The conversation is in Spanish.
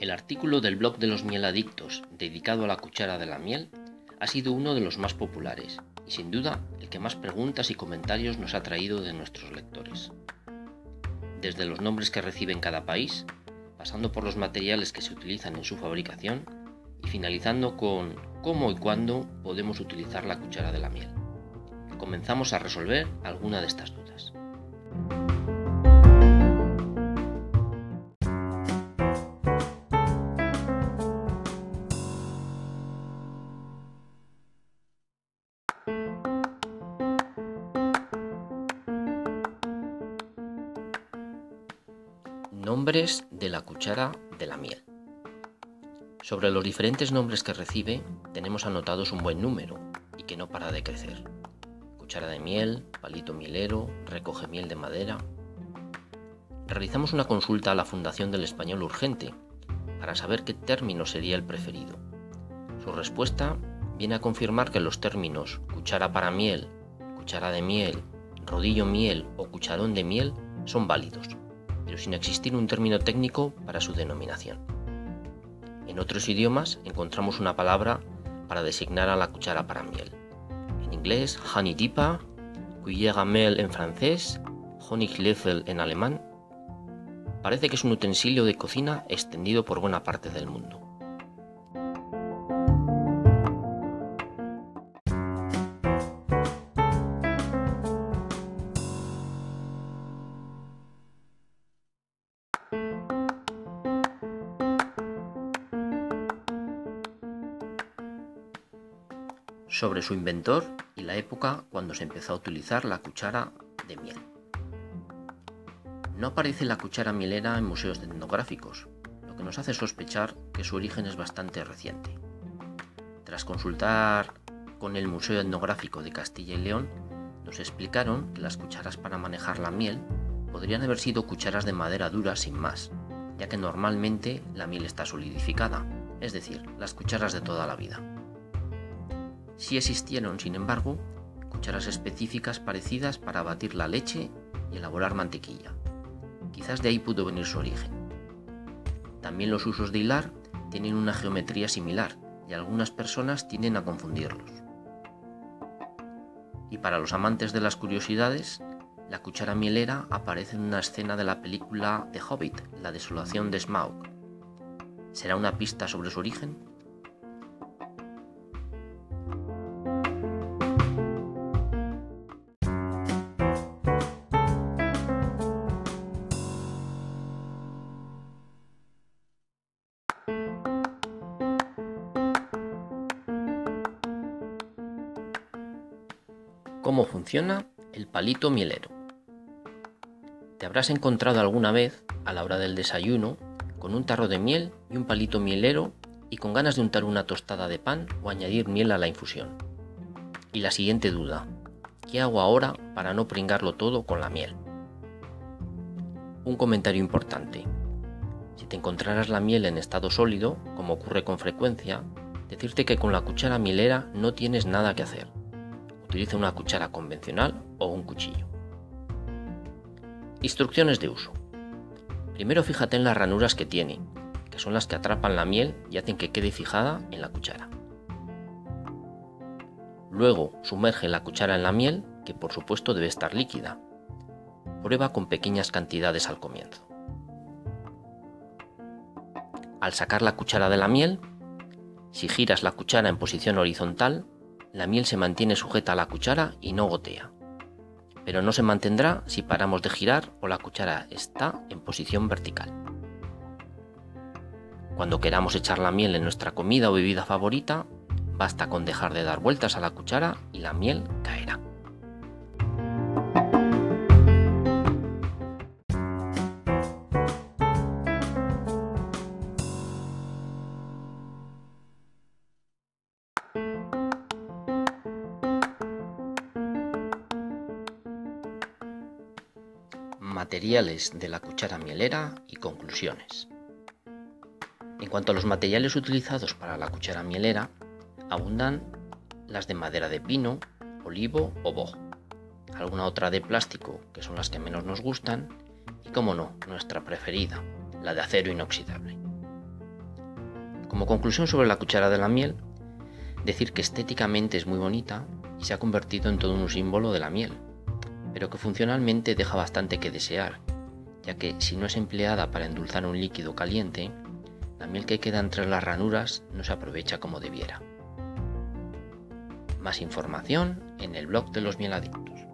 El artículo del blog de los mieladictos dedicado a la cuchara de la miel ha sido uno de los más populares y sin duda el que más preguntas y comentarios nos ha traído de nuestros lectores. Desde los nombres que recibe en cada país, pasando por los materiales que se utilizan en su fabricación y finalizando con cómo y cuándo podemos utilizar la cuchara de la miel. Comenzamos a resolver alguna de estas dudas. Nombres de la cuchara de la miel. Sobre los diferentes nombres que recibe tenemos anotados un buen número y que no para de crecer. Cuchara de miel, palito mielero, recoge miel de madera. Realizamos una consulta a la Fundación del Español Urgente para saber qué término sería el preferido. Su respuesta viene a confirmar que los términos cuchara para miel, cuchara de miel, rodillo miel o cucharón de miel son válidos pero sin existir un término técnico para su denominación. En otros idiomas encontramos una palabra para designar a la cuchara para miel. Inglés, honey à miel en francés, Honiglöffel en alemán. Parece que es un utensilio de cocina extendido por buena parte del mundo. Sobre su inventor y la época cuando se empezó a utilizar la cuchara de miel. No aparece la cuchara mielera en museos etnográficos, lo que nos hace sospechar que su origen es bastante reciente. Tras consultar con el Museo Etnográfico de Castilla y León, nos explicaron que las cucharas para manejar la miel podrían haber sido cucharas de madera dura sin más, ya que normalmente la miel está solidificada, es decir, las cucharas de toda la vida. Sí existieron, sin embargo, cucharas específicas parecidas para batir la leche y elaborar mantequilla. Quizás de ahí pudo venir su origen. También los usos de hilar tienen una geometría similar y algunas personas tienden a confundirlos. Y para los amantes de las curiosidades, la cuchara mielera aparece en una escena de la película The Hobbit, La desolación de Smaug. ¿Será una pista sobre su origen? ¿Cómo funciona el palito mielero? Te habrás encontrado alguna vez, a la hora del desayuno, con un tarro de miel y un palito mielero y con ganas de untar una tostada de pan o añadir miel a la infusión. Y la siguiente duda, ¿qué hago ahora para no pringarlo todo con la miel? Un comentario importante. Si te encontraras la miel en estado sólido, como ocurre con frecuencia, decirte que con la cuchara mielera no tienes nada que hacer Utiliza una cuchara convencional o un cuchillo. Instrucciones de uso. Primero fíjate en las ranuras que tiene, que son las que atrapan la miel y hacen que quede fijada en la cuchara. Luego sumerge la cuchara en la miel, que por supuesto debe estar líquida. Prueba con pequeñas cantidades al comienzo. Al sacar la cuchara de la miel, si giras la cuchara en posición horizontal, la miel se mantiene sujeta a la cuchara y no gotea. Pero no se mantendrá si paramos de girar o la cuchara está en posición vertical. Cuando queramos echar la miel en nuestra comida o bebida favorita, basta con dejar de dar vueltas a la cuchara y la miel caerá. Materiales de la cuchara mielera y conclusiones. En cuanto a los materiales utilizados para la cuchara mielera, abundan las de madera de pino, olivo o boj. alguna otra de plástico, que son las que menos nos gustan, y como no, nuestra preferida, la de acero inoxidable. Como conclusión sobre la cuchara de la miel, decir que estéticamente es muy bonita y se ha convertido en todo un símbolo de la miel, pero que funcionalmente deja bastante que desear, ya que si no es empleada para endulzar un líquido caliente, la miel que queda entre las ranuras no se aprovecha como debiera. Más información en el blog de los mieladictos.